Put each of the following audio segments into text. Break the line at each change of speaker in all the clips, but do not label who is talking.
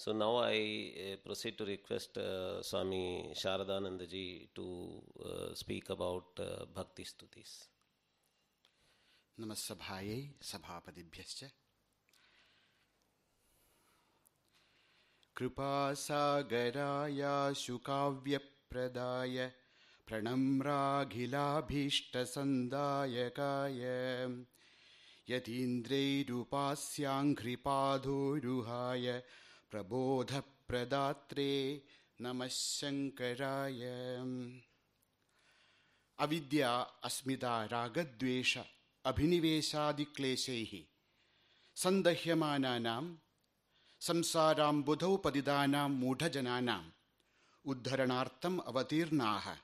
So now I uh, proceed to request uh, Swami Sharadanandaji to uh, speak about uh, Bhakti Stutis.
नमस्सभायै सभापतिभ्यश्च कृपासागराय शुकाव्यप्रदाय प्रणम्राखिलाभीष्टसन्दायकाय यतीन्द्रैरुपास्याङ्घ्रिपादोरुहाय प्रबोधप्रदात्रे नमः शङ्कराय। अविद्या, अस्मिता, रागद्वेष, अभिनिवेशादिक्लेशैः, सन्दह्यमानानां संसाराम्बुधौ पतितानां मूढजनानाम् उद्धरणार्थम् अवतीर्णाः।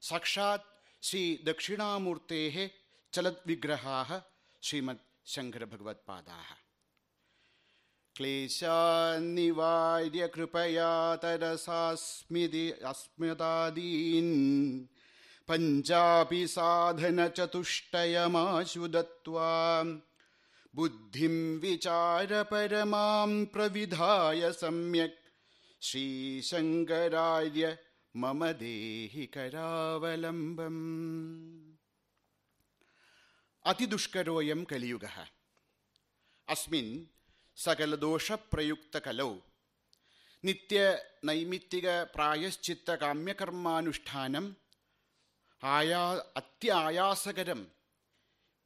साक्षात् श्रीदक्षिणामूर्तेः चलद्विग्रहाः श्रीमत् शङ्करभगवत्पादाः। क्लेशान्निवार्य कृपया तरसास्मिदि अस्मदादीन् पञ्चापि साधनचतुष्टयमाशु दत्त्वा बुद्धिं विचारपरमां प्रविधाय सम्यक्। श्रीशङ्करार्य मम देहि करावलम्बम्। अतिदुष्करोऽयं कलियुगः। अस्मिन् സകലദോഷപ്രയുക്ത കലൗ നിത്യ നൈമിത്തിക പ്രായശ്ചിത്ത കാമ്യകർമാനുഷ്ഠാനം ആയാ അത്യായാസകരം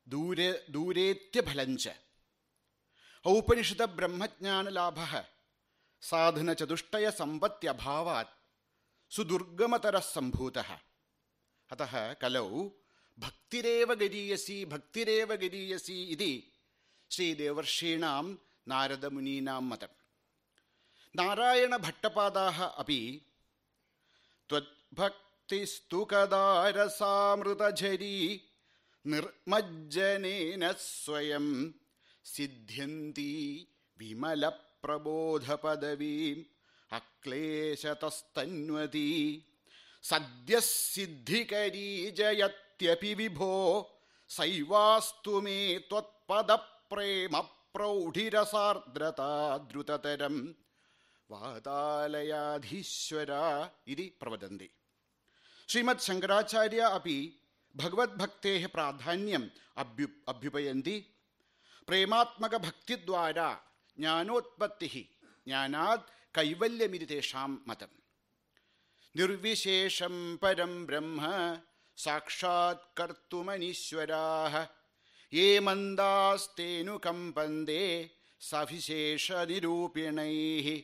ദൂരെ ദൂരേത്യഫലഞ്ച. ഔപനിഷിത ബ്രഹ്മജ്ഞാനലാഭ സാധനചതുഷ്ടയ സമ്പത്യഭാവാത് സുദുർഗമതരഃ സംഭൂത അത കലൗ ഭക്തിരേവ ഗരീയസി ഭക്തിരേവ ഗരീയസി ഇതി ശ്രീദേവർഷീണം त्वद्भक्तिस्तु कदारसामृतझरी निर्मज्जनेन स्वयं सिद्ध्यन्ती विमलप्रबोधपदवीम् अक्लेशतस्तन्वती सद्यः सिद्धिकरी जयत्यपि विभो सैवास्तु मे त्वत्पदप्रेम प्रौढिरसार्द्रता द्रुततरं वातालयाधीश्वर इति प्रवदन्ति। श्रीमत् शङ्कराचार्य अपि भगवद्भक्तेः प्राधान्यम् अभ्यु, अभ्युपयन्ति। प्रेमात्मकभक्तिद्वारा ज्ञानोत्पत्तिः, ज्ञानात् कैवल्यमिति तेषां निर्विशेषं परं ब्रह्म, साक्षात् कर्तुमनीश्वराः। ये मन्दास्तेऽनुकम्पन्ते सविशेषनिरूपिणैः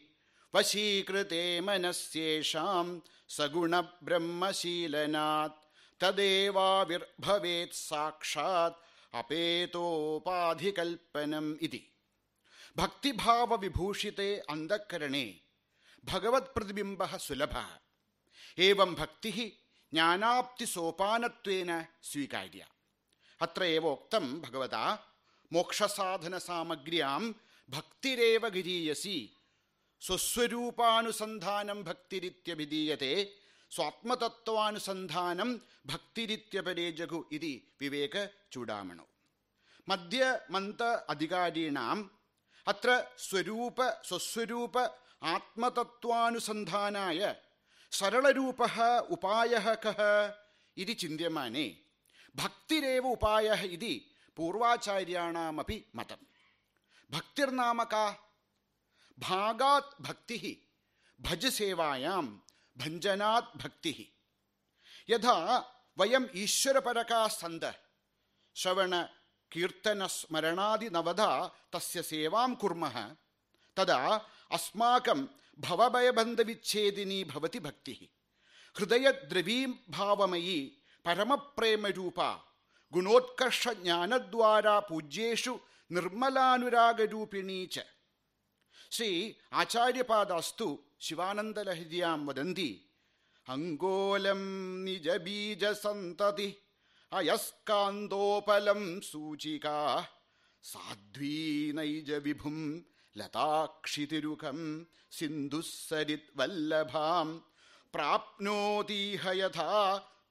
वशीकृते मनस्येषां सगुणब्रह्मशीलनात् तदेवाविर्भवेत् साक्षात् अपेतोपाधिकल्पनम् इति। भक्तिभावविभूषिते अन्धकरणे भगवत्प्रतिबिम्बः सुलभः। एवं भक्तिः ज्ञानाप्तिसोपानत्वेन स्वीकार्या। അത്രയേവ ഉക്തം ഭഗവത. മോക്ഷസാധന സാമഗ്രിയാം ഭക്തിരേവ ഗിരീയസി. സ്വസ്വരൂപാനുസന്ധാനം ഭക്തിരിത്യഭിധീയത്തെ. സ്വാത്മതത്വാനുസന്ധാനം ഭക്തിരിത്യപരേ ജഗു ഇതി വിവേക ചൂടാമണോ മധ്യ മന്ത അധികാരീണാം അത്ര സ്വരൂപ സ്വസ്വരൂപ ആത്മതത്വാനുസന്ധാനായ സരളരൂപ ഉപായ കിന്യമാനേ भक्तिरेव उपायः इति पूर्वाचार्याणामपि भक्तिर्नाम का भागात् भक्तिः, भजसेवायां भञ्जनात् भक्तिः। यथा वयम् ईश्वरपरकाः सन्तः श्रवण कीर्तनस्मरणादिनवधा तस्य सेवां कुर्मः, तदा अस्माकं भवभयबन्धविच्छेदिनी भवति भक्तिः। हृदयद्रवीं भावमयी പരമപ്രേമരൂപ ഗുണോത്കർഷ ജ്ഞാനദ്വാര പൂജ്യേഷു നിർമ്മലാനുരാഗരൂപിണീ ച ശ്രീ ആചാര്യപാദസ്തു ശിവാനന്ദലഹരിയാം വദന്തി അങ്കോലം നിജബീജസന്തതി അയസ്കാന്തോപലം സൂചിക സാധ്വീനൈജ വിഭും ലതാക്ഷിതിരുഖം സിന്ധുസരിത് വല്ലഭാം പ്രാപ്നോതീഹയഥാ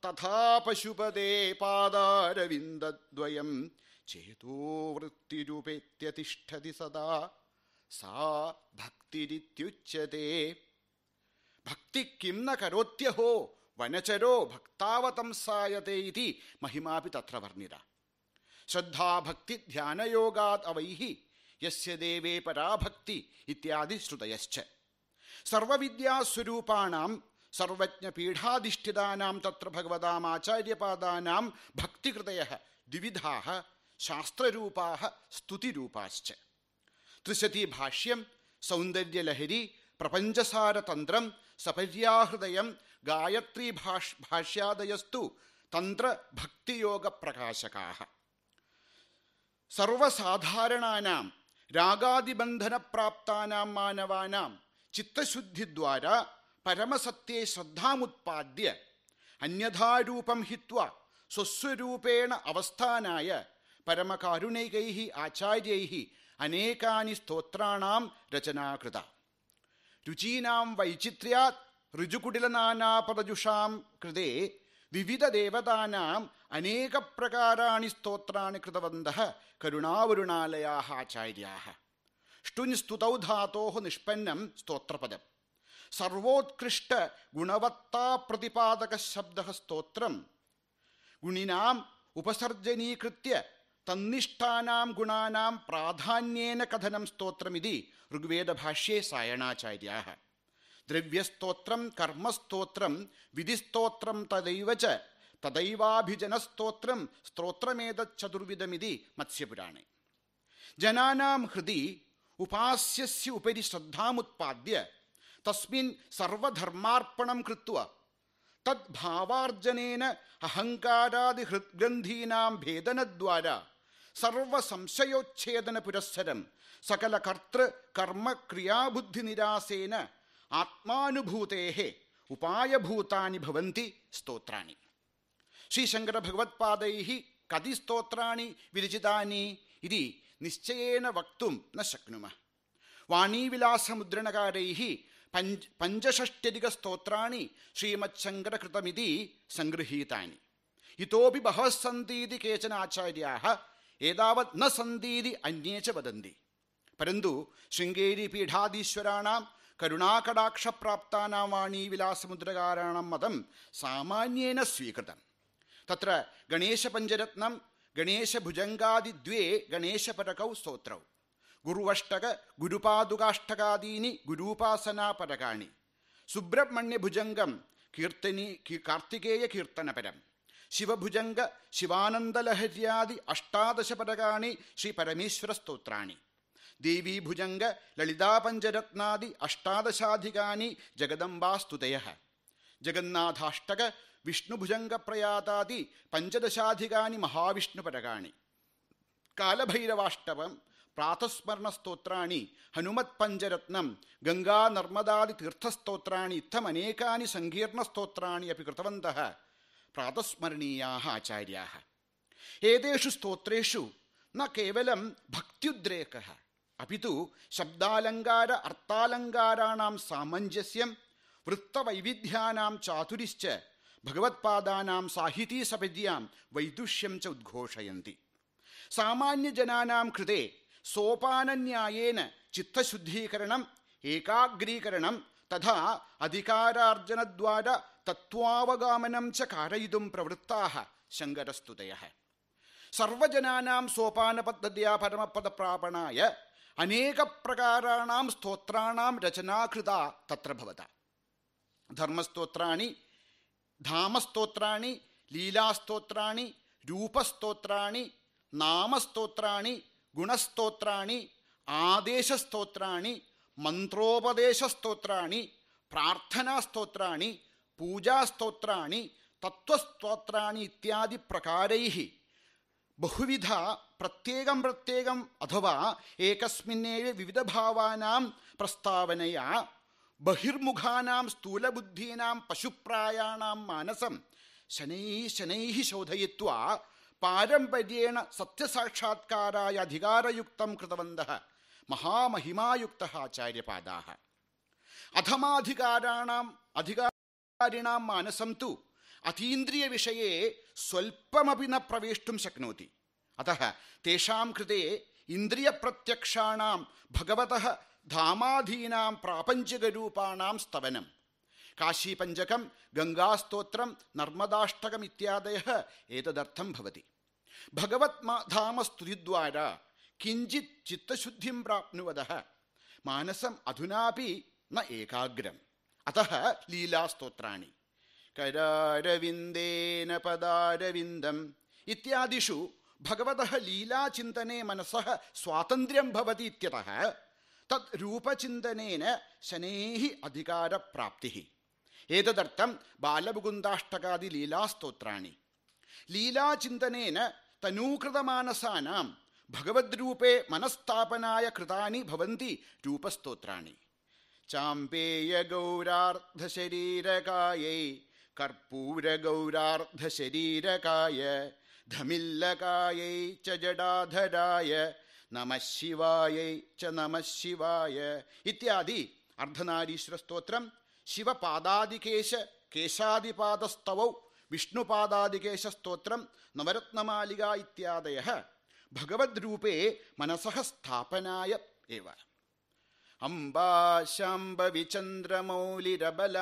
തഥാപശുപദേ പാദാരവിന്ദദ്വയം. ചേതോവൃത്തിരുപേത്യതിഷ്ഠതി സദാ. സാ ഭക്തിരിത്യുച്യതേ ഭക്തി കിം ന കരോത്യഹോ. വനചരോ ഭക്താവതംസായതേ ഇതി. മഹിമാപി തത്ര വർണിത. ശ്രദ്ധാഭക്തി ധ്യാനയോഗാത് അവൈഹി. യസ്യ ദേവേ പരാഭക്തി ഇത്യാദി ശ്രുതയശ്ച. സർവവിദ്യാസ്വരൂപാണാം സർവജ്ഞപീഠാധിഷ്ഠിതാനാം തത്ര ഭഗവതാം ആചാര്യപാദാനാം ഭക്തികൃതയ ദ്വിവിധാ ശാസ്ത്രരൂപാ സ്തുതിരൂപാശ്ച. ത്രിശതി ഭാഷ്യം സൗന്ദര്യലഹരി പ്രപഞ്ചസാരതന്ത്രം സപര്യാഹൃദയം ഗായത്രി ഭാഷ് ഭാഷ്യാദയസ്തു തന്ത്രഭക്തിയോഗപ്രകാശകാ. സർവസാധാരണാനാം രാഗാദിബന്ധനപ്രാപ്താനാം മാനവാനാം ചിത്തശുദ്ധിദ്വാര പരമസത്യേ ശ്രദ്ധാമുത്പാദ്യ അന്യഥാരൂപം ഹിത്വ സ്വസ്വരൂപേണ അവസ്ഥാനായ പരമകാരുണികൈ ആചാര്യൈ അനേകാനി സ്തോത്രാണാം രചനാകൃത. രുചീനാം വൈചിത്ര്യാത് ഋജുകുടിലനാനാപദജുഷാം കൃതേ വിവിധ ദേവതാനാം അനേക പ്രകാരാണി സ്തോത്രാണി കൃതവന്ത കരുണാവരുണാലയാ ആചാര്യാ ഷ്ടുൻ സ്തുതൗ ധാതോ നിഷ്പന്നം സ്തോത്രപദം. സർവോത്കൃഷ്ട ഗുണവത്താ പ്രതിപാദക ശബ്ദ സ്തോത്രം ഗുണിനാം ഉപസർജനീകൃത്യ തന്നിഷ്ഠാനാം ഗുണാനാം പ്രാധാന്യേന കഥനം സ്തോത്രമിതി ഋഗ്വേദഭാഷ്യേ സായണാചാര്യ ദ്രവ്യസ്തോത്രം കർമ്മസ്തോത്രം വിധിസ്തോത്രം തദൈവ ച തദൈവാഭിജനസ്തോത്രം സ്തോത്രമേതച്ചതുർവിധമിതി മത്സ്യപുരാണേ. ജനാനാം ഹൃദി ഉപാസ്യസ്യ ഉപരി ശ്രദ്ധാമുത്പാദ്യ തസ്മിൻ സർവധർമാർപ്പണം കൃത്വ. തദ്ഭാവാർജനേന അഹങ്കാരാദി ഹൃദ്ഗ്രന്ഥീനാം ഭേദനദ്വാര. സർവസംശയോച്ഛേദന പുരസ്സരം. സകല കർത്തൃ കർമ്മ ക്രിയാബുദ്ധി നിരാസേന ആത്മാനുഭൂതേ ഉപായഭൂതാനി ഭവന്തി സ്തോത്രാണി. ശ്രീശങ്കര ഭഗവത്പാദൈ കതി സ്തോത്രാണി വിരചിതാനി ഇതി നിശ്ചയേന വക്തും ന ശക്നുമ. വാണീവിലാസമുദ്രണകാരൈ పంచ పంచషష్ట్యధిక స్తోత్రాన్ని శ్రీమచ్చంకటకృతమిది సంగృహీతాని ఇతోపి బహవస్ సంతీతి కేచన ఆచార్యా ఏదావత్ న సంతీతి అన్యే చ వదంది పరంతు శృంగేరీపీఠాధీశ్వరాణం కరుణాకటాక్షప్రాప్తానాం వాణీవిలాసముద్రకారాణం మతం సామాన్యేన స్వీకృతం. తత్ర గణేశపంచరత్నం గణేశభుజంగాదిద్వే గణేశపటకౌ స్తోత్రౌ. സ്തോത്രൗ ഗുരുവഷ്ടക ഗുരുപാദുകാഷ്ടകാദീനി ഗുരൂപാസനാപരകാണി സുബ്രഹ്മണ്യഭുജംഗം കീർത്തനി കാർത്തികേയ കീർത്തനപരം ശിവഭുജംഗ ശിവാനന്ദലഹര്യാദി അഷ്ടാദശപരകാണി ശ്രീ പരമേശ്വര സ്തോത്രാണി ദേവീഭുജംഗ ലളിതാപഞ്ചരത്നാദി അഷ്ടാദശാധികാനി ജഗദംബാസ്തുതയ ജഗന്നാഥാഷ്ടക വിഷ്ണുഭുജംഗപ്രയാതാദി പഞ്ചദശാധികാനി മഹാവിഷ്ണുപരകാണി കാലഭൈരവാഷ്ടവം प्रातःस्मरणस्तोत्राणि हनुमत्पञ्चरत्नं गङ्गानर्मदादितीर्थस्तोत्राणि इत्थमनेकानि सङ्कीर्णस्तोत्राणि अपि कृतवन्तः प्रातःस्मरणीयाः आचार्याः। एतेषु स्तोत्रेषु न केवलं भक्त्युद्रेकः अपि तु शब्दालङ्कार अर्थालङ्काराणां सामञ्जस्यं वृत्तवैविध्यानां चातुरिश्च भगवत्पादानां साहितीसपद्यां वैदुष्यं च उद्घोषयन्ति। सामान्यजनानां कृते സോപാനന്യായേന ചിത്തശുദ്ധീകരണം ഏകാഗ്രീകരണം തഥാ അധികാരാർജനദ്വാര തത്വാവഗാമനം ച കാരയിതും പ്രവൃത്താ ശങ്കരസ്തുതയ. സർവജനാനാം സോപാനപദ്ധതിയാ പരമപദപ്രാപണായ അനേകപ്രകാരാണാം സ്തോത്രാണാം രചനാകൃത തത്ര ഭവത. ധർമ്മസ്തോത്രാണി ധാമസ്തോത്രാണി ലീലാസ്തോത്രാണി രൂപസ്തോത്രാണി നാമസ്തോത്രാണി ഗുണസ്തോത്രാണി ആദേശസ്തോത്രാണി മന്ത്രോപദേശസ്തോത്രാണി പ്രാർത്ഥനാസ്തോത്രാണി പൂജാസ്തോത്രാണി തത്വസ്തോത്രാണി ഇത്യാദി പ്രകാരൈ ബഹുവിധ പ്രത്യേകം പ്രത്യേകം അഥവാ ഏകസ്മിന്നേവ വിവിധഭാവാനാം പ്രസ്താവനയാ ബഹിർമുഖാനാം സ്ഥൂലബുദ്ധീനാം പശുപ്രായാണാം മാനസം ശനൈ ശനൈ ശോധയിത്വാ पारम्पर्येण सत्यसाक्षात्काराय अधिकारयुक्तं कृतवन्तः महामहिमायुक्तः आचार्यपादाः अधमाधिकाराणाम् अधिकारिणां मानसं तु अतीन्द्रियविषये स्वल्पमपि न प्रवेष्टुं शक्नोति अतः तेषां कृते इन्द्रियप्रत्यक्षाणां भगवतः धामाधीनां प्रापञ्चकरूपाणां स्तवनम् काशीपञ्चकं गङ्गास्तोत्रं नर्मदाष्टकम् इत्यादयः एतदर्थं भवति। भगवत् किञ्चित् चित्तशुद्धिं प्राप्नुवदः मानसम् अधुनापि न एकाग्रम्। अतः लीलास्तोत्राणि। करारविन्देन पदारविन्दम् इत्यादिषु भगवतः लीलाचिन्तने मनसः स्वातन्त्र्यं भवति इत्यतः तद् रूपचिन्तनेन शनैः अधिकारप्राप्तिः। एतदर्थं बालमुकुन्दाष्टकादिलीलास्तोत्राणि लीलाचिन्तनेन तनूकृतमानसानां भगवद्रूपे मनस्थापनाय कृतानि भवन्ति रूपस्तोत्राणि. चाम्पेयगौरार्धशरीरकायै कर्पूरगौरार्धशरीरकाय धमिल्लकायै च जडाधराय नमः शिवायै च नमः शिवाय इत्यादि अर्धनारीश्वरस्तोत्रं ശിവപാദാദികേശ കേശാദിപാദസ്തവൗ വിഷ്ണുപാദാദികേശ സ്തോത്രം നവരത്നമാലിക ഇത്യാദയ. ഭഗവദ്രൂപേ മനസഃ സ്ഥാപനായ ഏവ. അംബാശാംബവിചന്ദ്രമൗലിരബല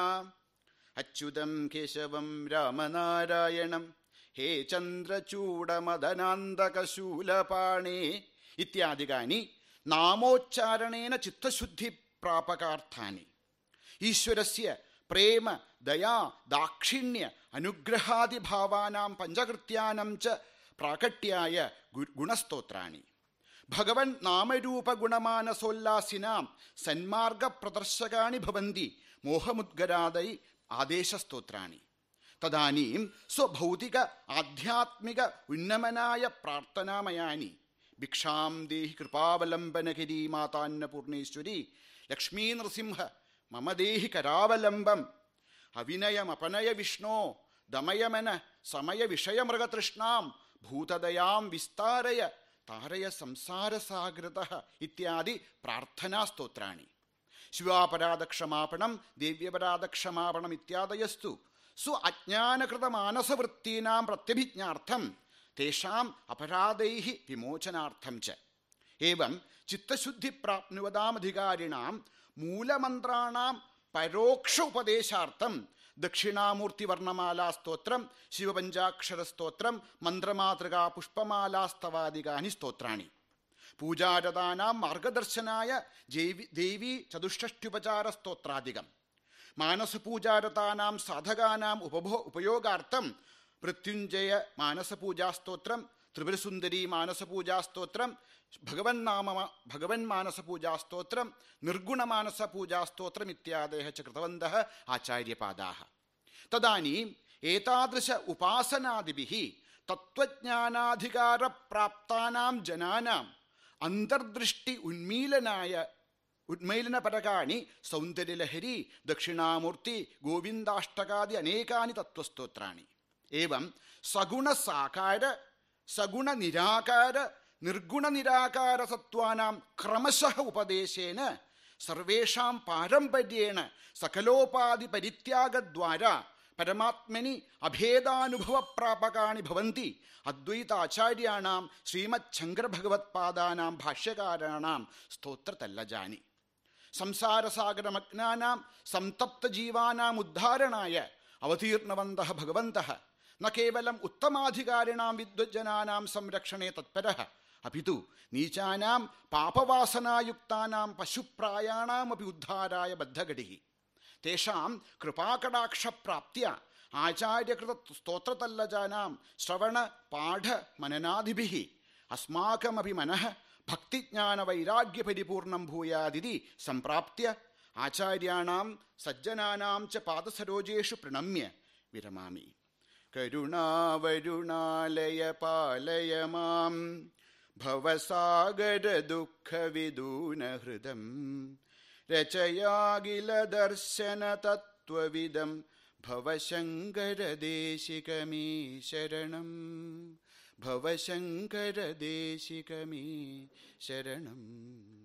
അച്യുതം കേശവം രാമനാരായണം. ഹേ ചന്ദ്രചൂടമദനാന്തകശൂലപാണേ ഇത്യാദികാനി നാമോച്ചാരണേന ചിത്തശുദ്ധി പ്രാപകാർത്ഥാനി ഈശ്വരസ്യ പ്രേമ ദയാ ദാക്ഷിണ്യ അനുഗ്രഹാദിഭാവാനാം പഞ്ചകൃത്യാനം ച പ്രാകട്യായ ഗുണസ്തോത്രാണി. ഭഗവൻ നാമരൂപഗുണമാനസോല്ലാസിനാം സന്മാർഗപ്രദർശകാണി ഭവന്തി മോഹമുദ്ഗരാദൈ ആദേശസ്തോത്രാണി. തദാനീം സ്വഭൗതിക ആധ്യാത്മിക ഉന്നമനായ പ്രാർത്ഥനാമയാനി ഭിക്ഷാം ദേഹി കൃപാവലംബനഗിരി മാതാന്നപൂർണേശ്വരി ലക്ഷ്മീ നൃസിംഹ मम देहि करावलम्बम्। अविनयमपनय विष्णो दमयमन समयविषयमृगतृष्णां भूतदयां विस्तारय तारय संसारसागृतः इत्यादि प्रार्थनास्तोत्राणि। शिवापराधक्षमापणं देव्यपराधक्षमापणम् इत्यादयस्तु। सु अज्ञानकृतमानसवृत्तीनां प्रत्यभिज्ञार्थं तेषाम् अपराधैः विमोचनार्थं च। ഏവം ചിത്തശുദ്ധി പ്രാപ്നുവതാമധികാരിണാം മൂലമന്ത്രാണാം പരോക്ഷ ഉപദേശാർത്ഥം ദക്ഷിണാമൂർത്തി വർണമാലാ സ്തോത്രം ശിവപഞ്ചാക്ഷര സ്തോത്രം മന്ത്രമാതൃകാ പുഷ്പമാലാസ്തവാദികാനി സ്തോത്രാണി പൂജാരതാനാം മാർഗദർശനായ ജൈവി ദേവി ചതുഷ്ടുപചാര സ്തോത്രാധികം മാനസപൂജാരതാനാം സാധകാനാം ഉപഭോ ഉപയോഗാർത്ഥം മൃത്യുഞ്ജയ മാനസപൂജാസ്തോത്രം ത്രിപുരസുന്ദരി മാനസപൂജാസ്തോത്രം ഭഗവൻ നാമ ഭഗവൻ മാനസപൂജാസ്തോത്രം നിർഗുണ മാനസപൂജാസ്തോത്രം ഇത്യാദയ ച കൃതവന്ത ആചാര്യപാദാ തദാനീം ഏതാദൃശ ഉപാസനാദിഭിः തത്വജ്ഞാനാധികാരപ്രാപ്താനാം ജനാനാം അന്തർദൃഷ്ടി ഉന്മീലനായ ഉന്മീലനപരകാണി സൗന്ദര്യലഹരി ദക്ഷിണാമൂർത്തി ഗോവിന്ദാഷ്ടകാദി അനേകാനി തത്വസ്തോത്രാണി സഗുണസാകാര സഗുണനിരാകാര സത്വാനാം ക്രമശഃ ഉപദേശേന സർവേഷാം പാരമ്പര്യേണ സകലോപാധി പരിത്യാഗദ്വാര പരമാത്മനി അഭേദാനുഭവപ്രാപകാണി ഭവന്തി അദ്വൈതാചാര്യാണാം ശ്രീമച്ഛങ്കരഭഗവത്പാദാനാം ഭാഷ്യകാരാണാം സ്തോത്രതല്ലജാനി. സംസാരസാഗരമഗ്നാനാം സംതപ്തജീവാനാം ഉദ്ധാരണായ അവതീർണവന്ത ഭഗവന്തः. ന കേവലം ഉത്തമാധികാരിണാം വിദ്വജ്ജനാനാം സംരക്ഷണേ തത്പര. അപിതു നീചാനാം പാപവാസനായുക്താനാം പശുപ്രായാണാമപി ഉദ്ധാരായ ബദ്ധഘടി തേഷാം കൃപാകടാക്ഷപ്രാപ്തിയ. ആചാര്യകൃത സ്തോത്രതല്ലജാനാം ശ്രവണ പാഠ മനനാദിഭി അസ്മാകമപി മനഃ ഭക്തിജ്ഞാനവൈരാഗ്യപരിപൂർണം ഭൂയാദിതി സംപ്രാപ്യ ആചാര്യാണാം സജ്ജനാനാം ച പാദസരോജേഷു പ്രണമ്യ. വിരമാമി. करुणावरुणालय पालय मां भवसागरदुःखविदूनहृदं रचयागिलदर्शनतत्त्वविदं भवशङ्करदेशिकमी शरणं भवशङ्करदेशिकमी शरणम्